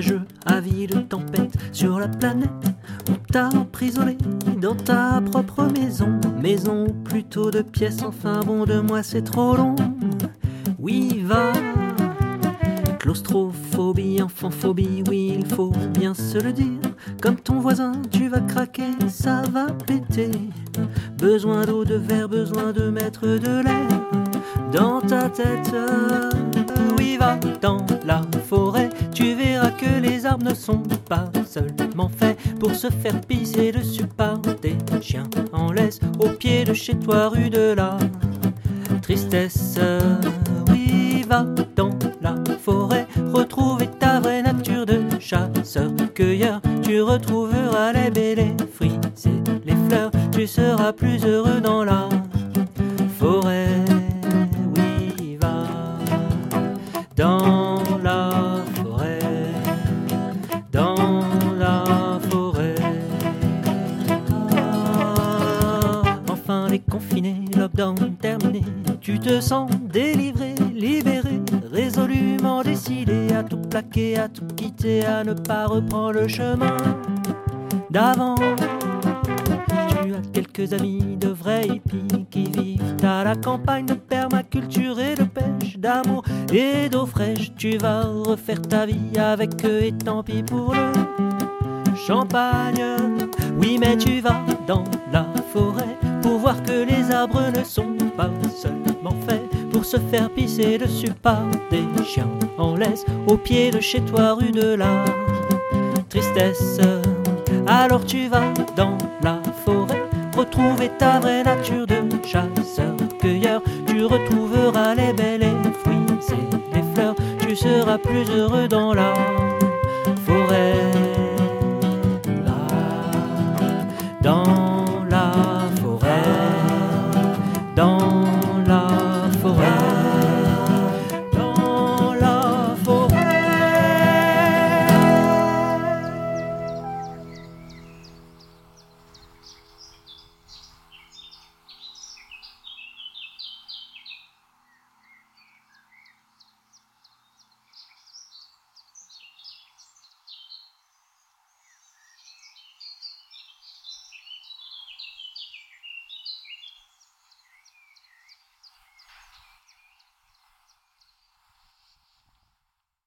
nuits de tempête sur la planète où t'as emprisonné dans ta propre maison. Maison plutôt de pièces, enfin bon de moi c'est trop long. Oui, va. Claustrophobie, enfantphobie, oui, il faut bien se le dire. Comme ton voisin, tu vas craquer, ça va péter. Besoin d'eau, de verre, besoin de mettre de l'air dans ta tête. Oui, va dans la forêt, ne sont pas seulement faits pour se faire pisser dessus par des chiens en laisse au pied de chez toi, rue de la tristesse. Oui, va dans la forêt, retrouver ta vraie nature de chasseur-cueilleur. Tu retrouveras les baies, les fruits et les fleurs. Tu seras plus heureux dans la forêt. Lockdown terminé. Tu te sens délivré, libéré, résolument décidé à tout plaquer, à tout quitter, à ne pas reprendre le chemin d'avant. Tu as quelques amis de vrais hippies qui vivent à la campagne de permaculture et de pêche, d'amour et d'eau fraîche. Tu vas refaire ta vie avec eux et tant pis pour le champagne. Oui, mais tu vas dans la forêt que les arbres ne sont pas seulement faits pour se faire pisser dessus par des chiens en laisse au pied de chez toi, rue de la tristesse. Alors tu vas dans la forêt retrouver ta vraie nature de chasseur-cueilleur. Tu retrouveras les belles les fruits et les fleurs. Tu seras plus heureux dans la forêt.